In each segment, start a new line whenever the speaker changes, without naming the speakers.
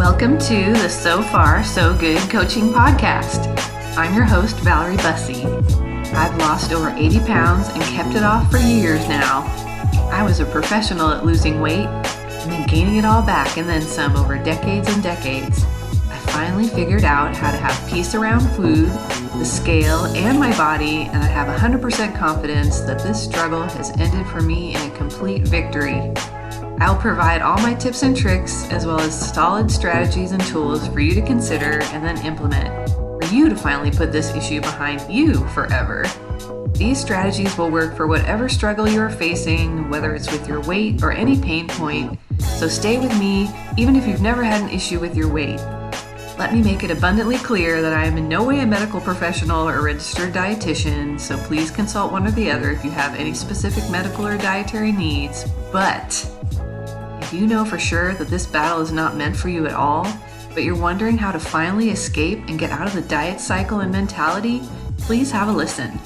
Welcome to the So Far So Good Coaching Podcast. I'm your host, Valerie Bussey. I've lost over 80 pounds and kept it off for years now. I was a professional at losing weight and then gaining it all back and then some over decades and decades. I finally figured out how to have peace around food, the scale, and my body, and I have 100% confidence that this struggle has ended for me in a complete victory. I'll provide all my tips and tricks, as well as solid strategies and tools for you to consider and then implement, for you to finally put this issue behind you forever. These strategies will work for whatever struggle you are facing, whether it's with your weight or any pain point. So stay with me, even if you've never had an issue with your weight. Let me make it abundantly clear that I am in no way a medical professional or registered dietitian, so please consult one or the other if you have any specific medical or dietary needs. But you know for sure that this battle is not meant for you at all, but you're wondering how to finally escape and get out of the diet cycle and mentality, please have a listen.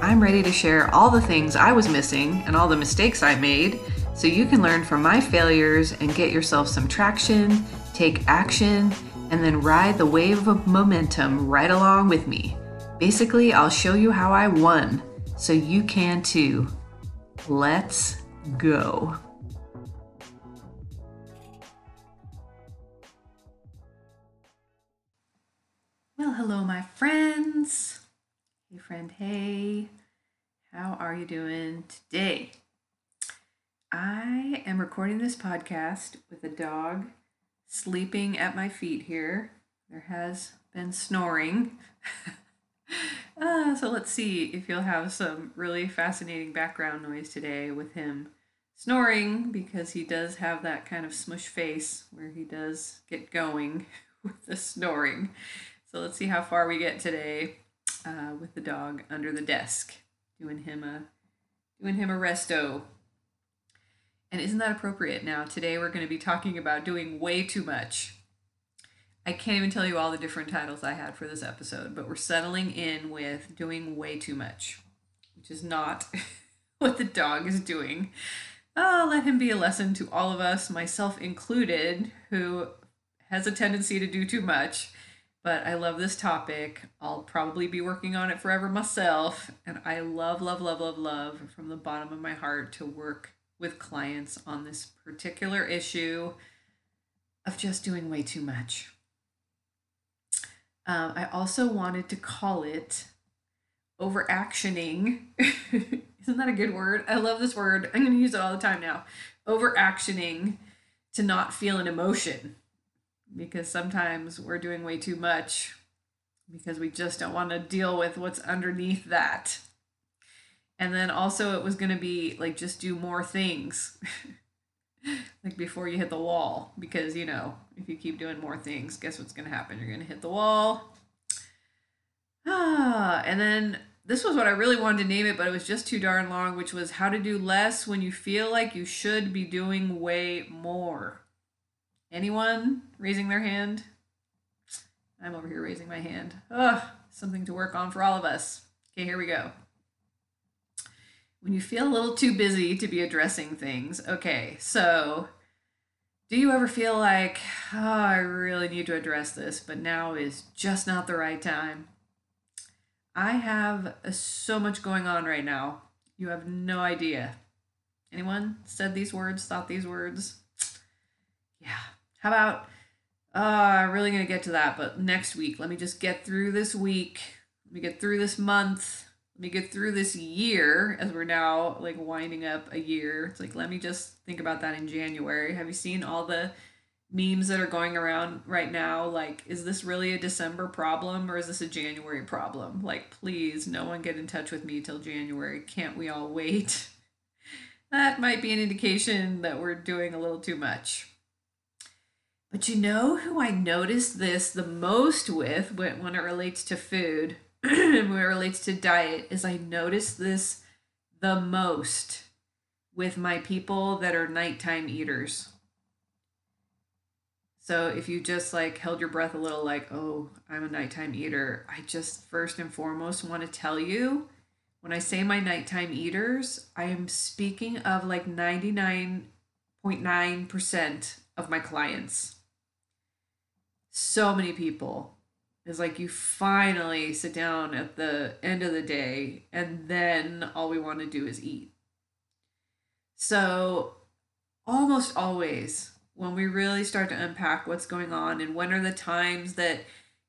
I'm ready to share all the things I was missing and all the mistakes I made so you can learn from my failures and get yourself some traction, take action, and then ride the wave of momentum right along with me. Basically, I'll show you how I won so you can too. Let's go. Well, hello, my friends. Hey, friend, hey. How are you doing today? I am recording this podcast with a dog sleeping at my feet here. There has been snoring. uh, so let's see if you'll have some really fascinating background noise today with him snoring because he does have that kind of smush face where he does get going with the snoring. So let's see how far we get today uh, with the dog under the desk, doing him a doing him a resto. And isn't that appropriate? Now today we're going to be talking about doing way too much. I can't even tell you all the different titles I had for this episode, but we're settling in with doing way too much, which is not what the dog is doing. Oh, let him be a lesson to all of us, myself included, who has a tendency to do too much but I love this topic. I'll probably be working on it forever myself. And I love, love, love, love, love from the bottom of my heart to work with clients on this particular issue of just doing way too much. Um, I also wanted to call it overactioning. Isn't that a good word? I love this word. I'm going to use it all the time now. Overactioning to not feel an emotion because sometimes we're doing way too much because we just don't want to deal with what's underneath that. And then also, it was going to be like just do more things, like before you hit the wall. Because, you know, if you keep doing more things, guess what's going to happen? You're going to hit the wall. Ah, and then this was what I really wanted to name it, but it was just too darn long, which was how to do less when you feel like you should be doing way more. Anyone raising their hand? I'm over here raising my hand. Ugh, something to work on for all of us. Okay, here we go. When you feel a little too busy to be addressing things. Okay, so do you ever feel like, oh, I really need to address this, but now is just not the right time? I have so much going on right now. You have no idea. Anyone said these words, thought these words? Yeah, how about, uh, really going to get to that, but next week. Let me just get through this week. Let me get through this month. Let me get through this year as we're now like winding up a year. It's like, let me just think about that in January. Have you seen all the memes that are going around right now? Like, is this really a December problem or is this a January problem? Like, please, no one get in touch with me till January. Can't we all wait? That might be an indication that we're doing a little too much. But you know who I noticed this the most with when, when it relates to food when it relates to diet is I notice this the most with my people that are nighttime eaters. So if you just like held your breath a little like, "Oh, I'm a nighttime eater." I just first and foremost want to tell you when I say my nighttime eaters, I am speaking of like 99.9% of my clients so many people is like you finally sit down at the end of the day and then all we want to do is eat. So, almost always when we really start to unpack what's going on and when are the times that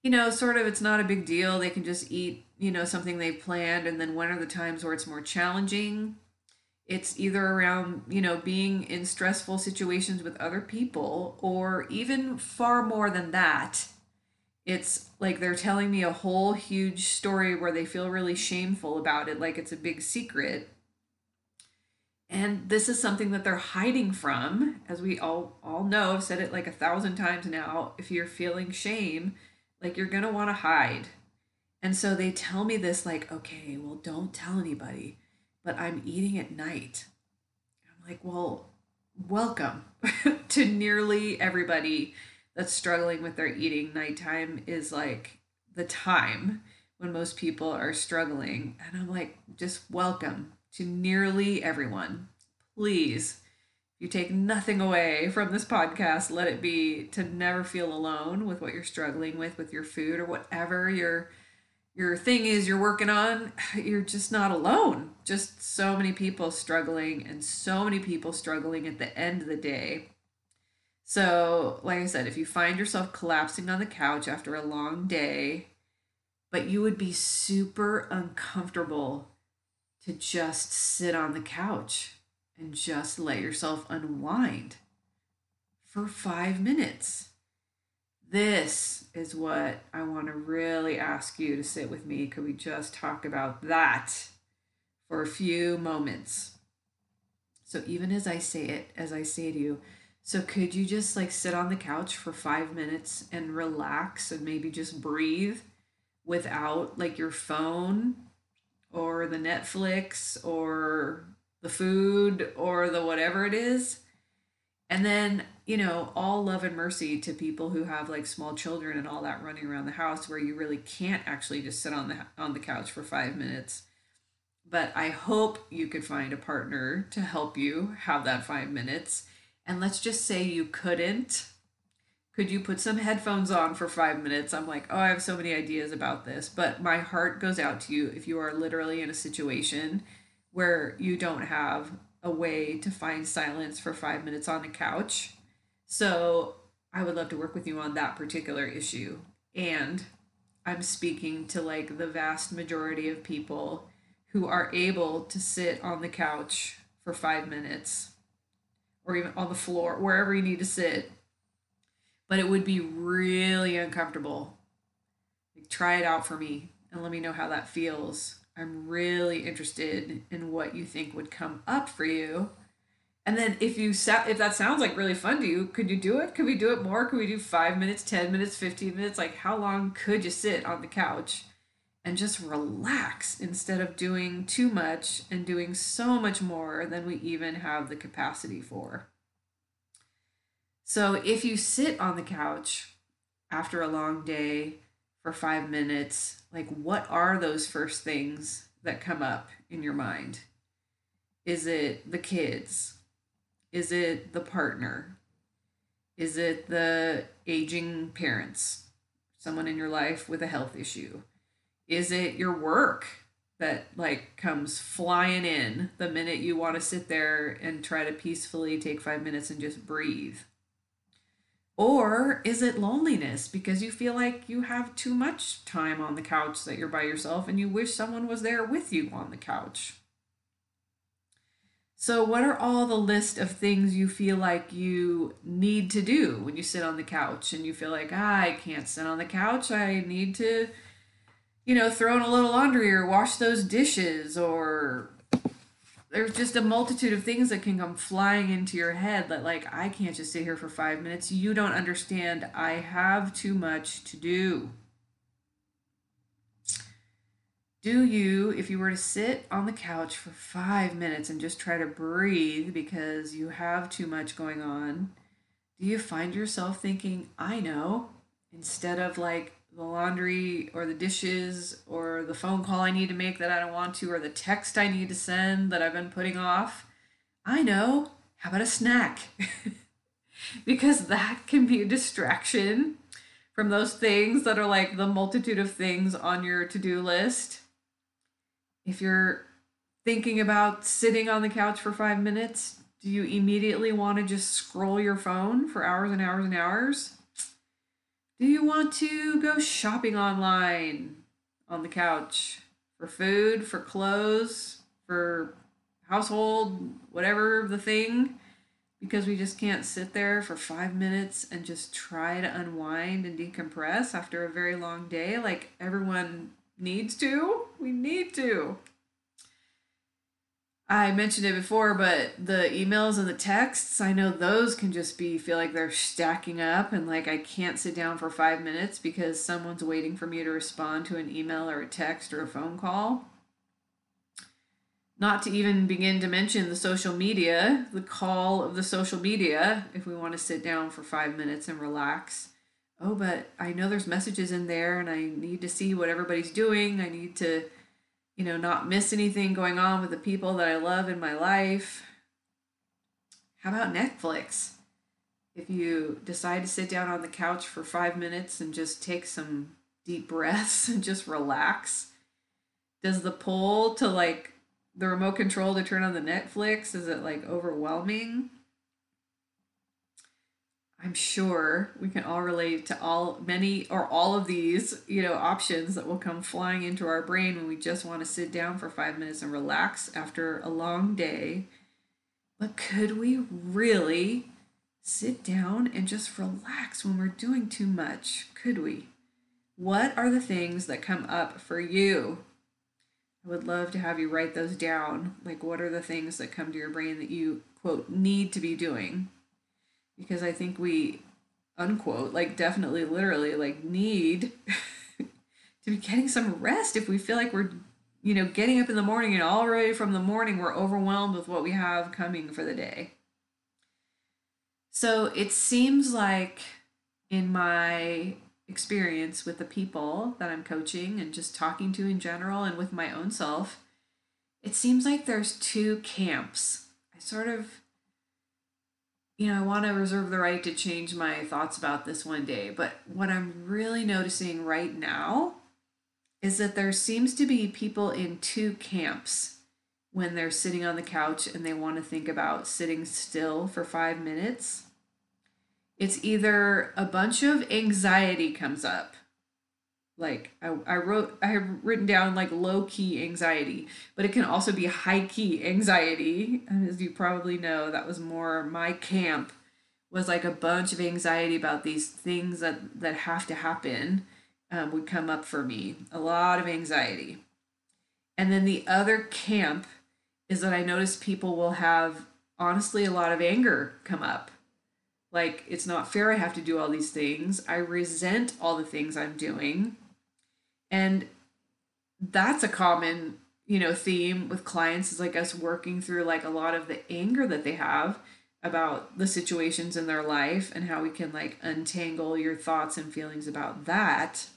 you know sort of it's not a big deal they can just eat you know something they planned and then when are the times where it's more challenging it's either around you know being in stressful situations with other people or even far more than that it's like they're telling me a whole huge story where they feel really shameful about it like it's a big secret. And this is something that they're hiding from as we all all know i've said it like a thousand times now if you're feeling shame like you're gonna want to hide. And so they tell me this like okay well don't tell anybody but i'm eating at night. I'm like well welcome to nearly everybody that's struggling with their eating. Nighttime is like the time when most people are struggling. And i'm like just welcome to nearly everyone. Please, if you take nothing away from this podcast, let it be to never feel alone with what you're struggling with with your food or whatever your your thing is you're working on. You're just not alone. Just so many people struggling and so many people struggling at the end of the day. So, like I said, if you find yourself collapsing on the couch after a long day, but you would be super uncomfortable to just sit on the couch and just let yourself unwind for five minutes. This is what I want to really ask you to sit with me. Could we just talk about that for a few moments? So, even as I say it, as I say to you, so could you just like sit on the couch for five minutes and relax and maybe just breathe without like your phone or the Netflix or the food or the whatever it is. And then, you know, all love and mercy to people who have like small children and all that running around the house where you really can't actually just sit on the on the couch for 5 minutes. But I hope you could find a partner to help you have that 5 minutes. And let's just say you couldn't could you put some headphones on for five minutes? I'm like, oh, I have so many ideas about this. But my heart goes out to you if you are literally in a situation where you don't have a way to find silence for five minutes on the couch. So I would love to work with you on that particular issue. And I'm speaking to like the vast majority of people who are able to sit on the couch for five minutes or even on the floor, wherever you need to sit but it would be really uncomfortable. Like, try it out for me and let me know how that feels. I'm really interested in what you think would come up for you. And then if you sa- if that sounds like really fun to you, could you do it? Could we do it more? Could we do 5 minutes, 10 minutes, 15 minutes? Like how long could you sit on the couch and just relax instead of doing too much and doing so much more than we even have the capacity for? So if you sit on the couch after a long day for five minutes, like what are those first things that come up in your mind? Is it the kids? Is it the partner? Is it the aging parents? Someone in your life with a health issue? Is it your work that like comes flying in the minute you want to sit there and try to peacefully take 5 minutes and just breathe? Or is it loneliness because you feel like you have too much time on the couch that you're by yourself and you wish someone was there with you on the couch? So, what are all the list of things you feel like you need to do when you sit on the couch and you feel like, ah, I can't sit on the couch? I need to, you know, throw in a little laundry or wash those dishes or there's just a multitude of things that can come flying into your head that like I can't just sit here for 5 minutes. You don't understand. I have too much to do. Do you, if you were to sit on the couch for 5 minutes and just try to breathe because you have too much going on, do you find yourself thinking, "I know," instead of like the laundry or the dishes or the phone call I need to make that I don't want to or the text I need to send that I've been putting off. I know. How about a snack? because that can be a distraction from those things that are like the multitude of things on your to do list. If you're thinking about sitting on the couch for five minutes, do you immediately want to just scroll your phone for hours and hours and hours? Do you want to go shopping online on the couch for food, for clothes, for household, whatever the thing? Because we just can't sit there for five minutes and just try to unwind and decompress after a very long day like everyone needs to. We need to. I mentioned it before, but the emails and the texts, I know those can just be feel like they're stacking up and like I can't sit down for five minutes because someone's waiting for me to respond to an email or a text or a phone call. Not to even begin to mention the social media, the call of the social media, if we want to sit down for five minutes and relax. Oh, but I know there's messages in there and I need to see what everybody's doing. I need to you know, not miss anything going on with the people that I love in my life. How about Netflix? If you decide to sit down on the couch for five minutes and just take some deep breaths and just relax, does the pull to like the remote control to turn on the Netflix, is it like overwhelming? I'm sure we can all relate to all many or all of these, you know, options that will come flying into our brain when we just want to sit down for 5 minutes and relax after a long day. But could we really sit down and just relax when we're doing too much? Could we? What are the things that come up for you? I would love to have you write those down. Like, what are the things that come to your brain that you, quote, need to be doing? Because I think we unquote like definitely literally like need to be getting some rest if we feel like we're you know getting up in the morning and already from the morning we're overwhelmed with what we have coming for the day. So it seems like in my experience with the people that I'm coaching and just talking to in general and with my own self it seems like there's two camps. I sort of you know, I want to reserve the right to change my thoughts about this one day. But what I'm really noticing right now is that there seems to be people in two camps when they're sitting on the couch and they want to think about sitting still for five minutes. It's either a bunch of anxiety comes up like I, I wrote i have written down like low key anxiety but it can also be high key anxiety. And as you probably know that was more my camp was like a bunch of anxiety about these things that that have to happen um, would come up for me. A lot of anxiety. And then the other camp is that i notice people will have honestly a lot of anger come up. Like it's not fair i have to do all these things. I resent all the things i'm doing and that's a common you know theme with clients is like us working through like a lot of the anger that they have about the situations in their life and how we can like untangle your thoughts and feelings about that.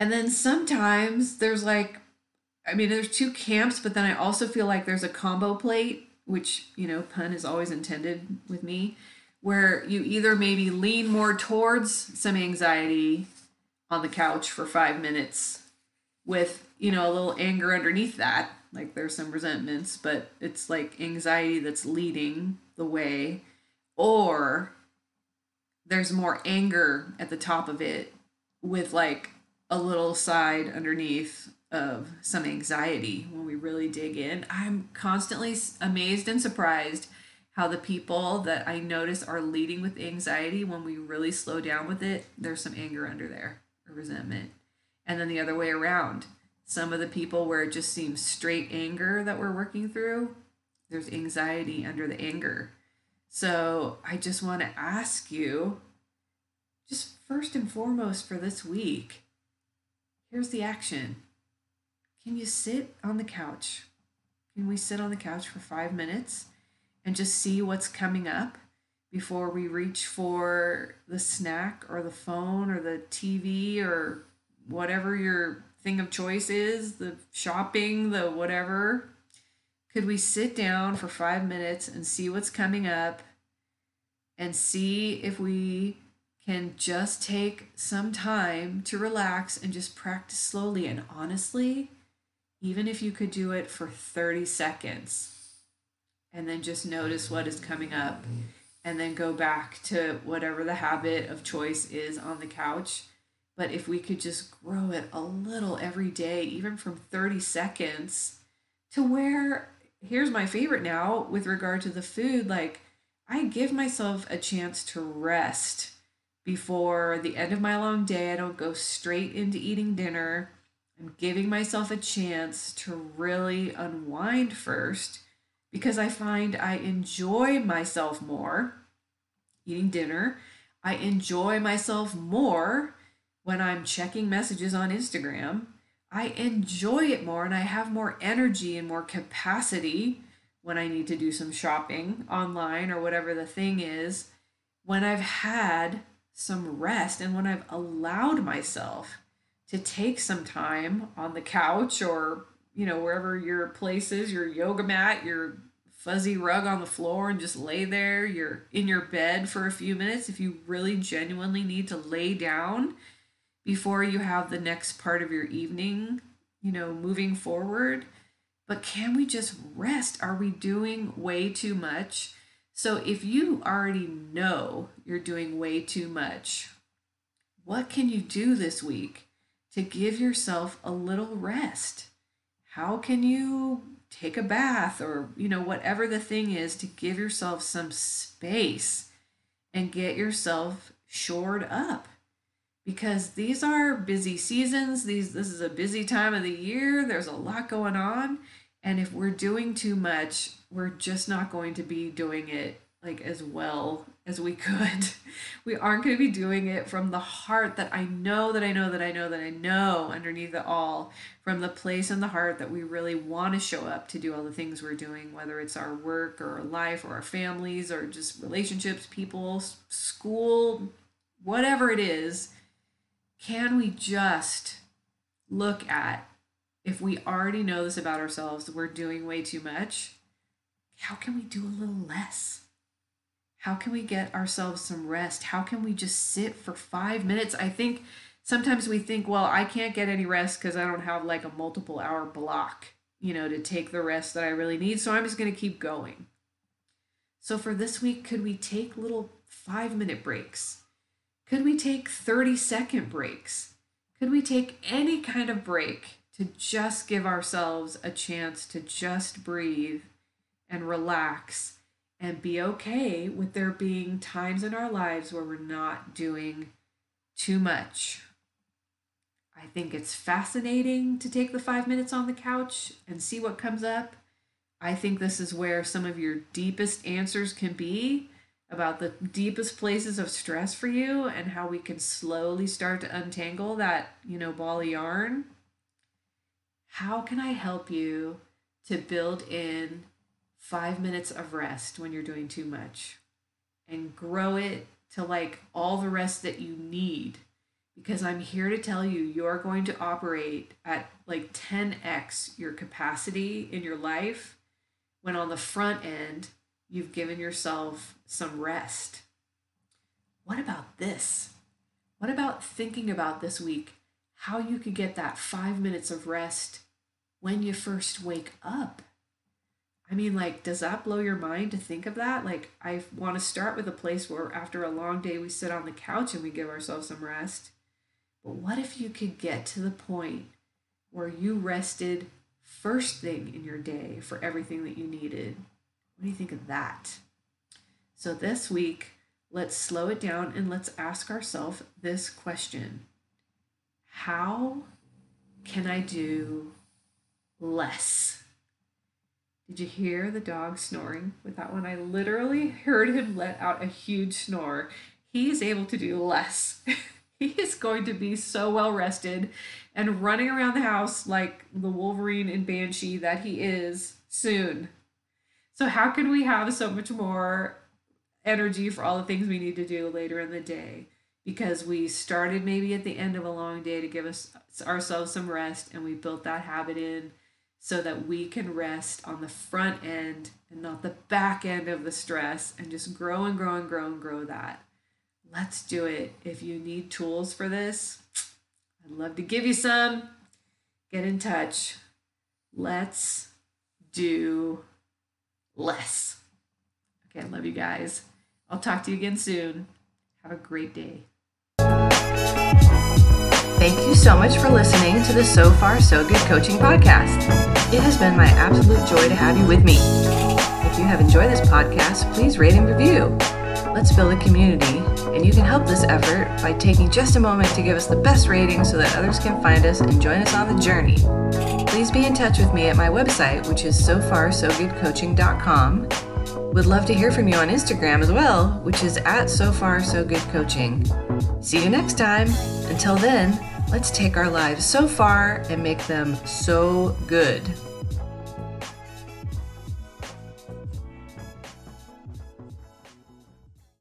And then sometimes there's like i mean there's two camps but then i also feel like there's a combo plate which you know pun is always intended with me where you either maybe lean more towards some anxiety on the couch for five minutes with, you know, a little anger underneath that. Like there's some resentments, but it's like anxiety that's leading the way. Or there's more anger at the top of it with like a little side underneath of some anxiety when we really dig in. I'm constantly amazed and surprised how the people that I notice are leading with anxiety when we really slow down with it, there's some anger under there resentment. And then the other way around. Some of the people where it just seems straight anger that we're working through, there's anxiety under the anger. So I just want to ask you, just first and foremost for this week, here's the action. Can you sit on the couch? Can we sit on the couch for five minutes and just see what's coming up? Before we reach for the snack or the phone or the TV or whatever your thing of choice is, the shopping, the whatever. Could we sit down for five minutes and see what's coming up and see if we can just take some time to relax and just practice slowly. And honestly, even if you could do it for 30 seconds and then just notice what is coming up and then go back to whatever the habit of choice is on the couch. But if we could just grow it a little every day, even from 30 seconds to where, here's my favorite now with regard to the food, like I give myself a chance to rest before the end of my long day. I don't go straight into eating dinner. I'm giving myself a chance to really unwind first because I find I enjoy myself more eating dinner. I enjoy myself more when I'm checking messages on Instagram. I enjoy it more and I have more energy and more capacity when I need to do some shopping online or whatever the thing is. When I've had some rest and when I've allowed myself to take some time on the couch or, you know, wherever your place is, your yoga mat, your fuzzy rug on the floor and just lay there. You're in your bed for a few minutes if you really genuinely need to lay down before you have the next part of your evening, you know, moving forward. But can we just rest? Are we doing way too much? So if you already know you're doing way too much, what can you do this week to give yourself a little rest? How can you take a bath or, you know, whatever the thing is to give yourself some space and get yourself shored up? Because these are busy seasons. These this is a busy time of the year. There's a lot going on. And if we're doing too much, we're just not going to be doing it like as well as we could. We aren't going to be doing it from the heart that I know that I know that I know that I know underneath it all, from the place in the heart that we really want to show up to do all the things we're doing, whether it's our work or our life or our families or just relationships, people, school, whatever it is. Can we just look at if we already know this about ourselves, we're doing way too much? How can we do a little less? How can we get ourselves some rest? How can we just sit for five minutes? I think sometimes we think, well, I can't get any rest because I don't have like a multiple hour block, you know, to take the rest that I really need. So I'm just going to keep going. So for this week, could we take little five minute breaks? Could we take 30 second breaks? Could we take any kind of break to just give ourselves a chance to just breathe and relax? And be okay with there being times in our lives where we're not doing too much. I think it's fascinating to take the five minutes on the couch and see what comes up. I think this is where some of your deepest answers can be about the deepest places of stress for you and how we can slowly start to untangle that, you know, ball of yarn. How can I help you to build in five minutes of rest when you're doing too much and grow it to like all the rest that you need because I'm here to tell you you're going to operate at like 10x your capacity in your life when on the front end you've given yourself some rest. What about this? What about thinking about this week how you could get that five minutes of rest when you first wake up? I mean, like, does that blow your mind to think of that? Like, I want to start with a place where after a long day we sit on the couch and we give ourselves some rest. But what if you could get to the point where you rested first thing in your day for everything that you needed? What do you think of that? So, this week, let's slow it down and let's ask ourselves this question How can I do less? Did you hear the dog snoring with that one? I literally heard him let out a huge snore. He is able to do less. he is going to be so well rested and running around the house like the Wolverine and Banshee that he is soon. So, how can we have so much more energy for all the things we need to do later in the day? Because we started maybe at the end of a long day to give us ourselves some rest and we built that habit in so that we can rest on the front end and not the back end of the stress and just grow and grow and grow and grow that. Let's do it. If you need tools for this, I'd love to give you some. Get in touch. Let's do less. Okay, I love you guys. I'll talk to you again soon. Have a great day. Thank you so much for listening to the So Far So Good Coaching Podcast. It has been my absolute joy to have you with me. If you have enjoyed this podcast, please rate and review. Let's build a community, and you can help this effort by taking just a moment to give us the best rating so that others can find us and join us on the journey. Please be in touch with me at my website, which is sofarsogoodcoaching.com. Would love to hear from you on Instagram as well, which is at so far so good coaching. See you next time. Until then, let's take our lives so far and make them so good.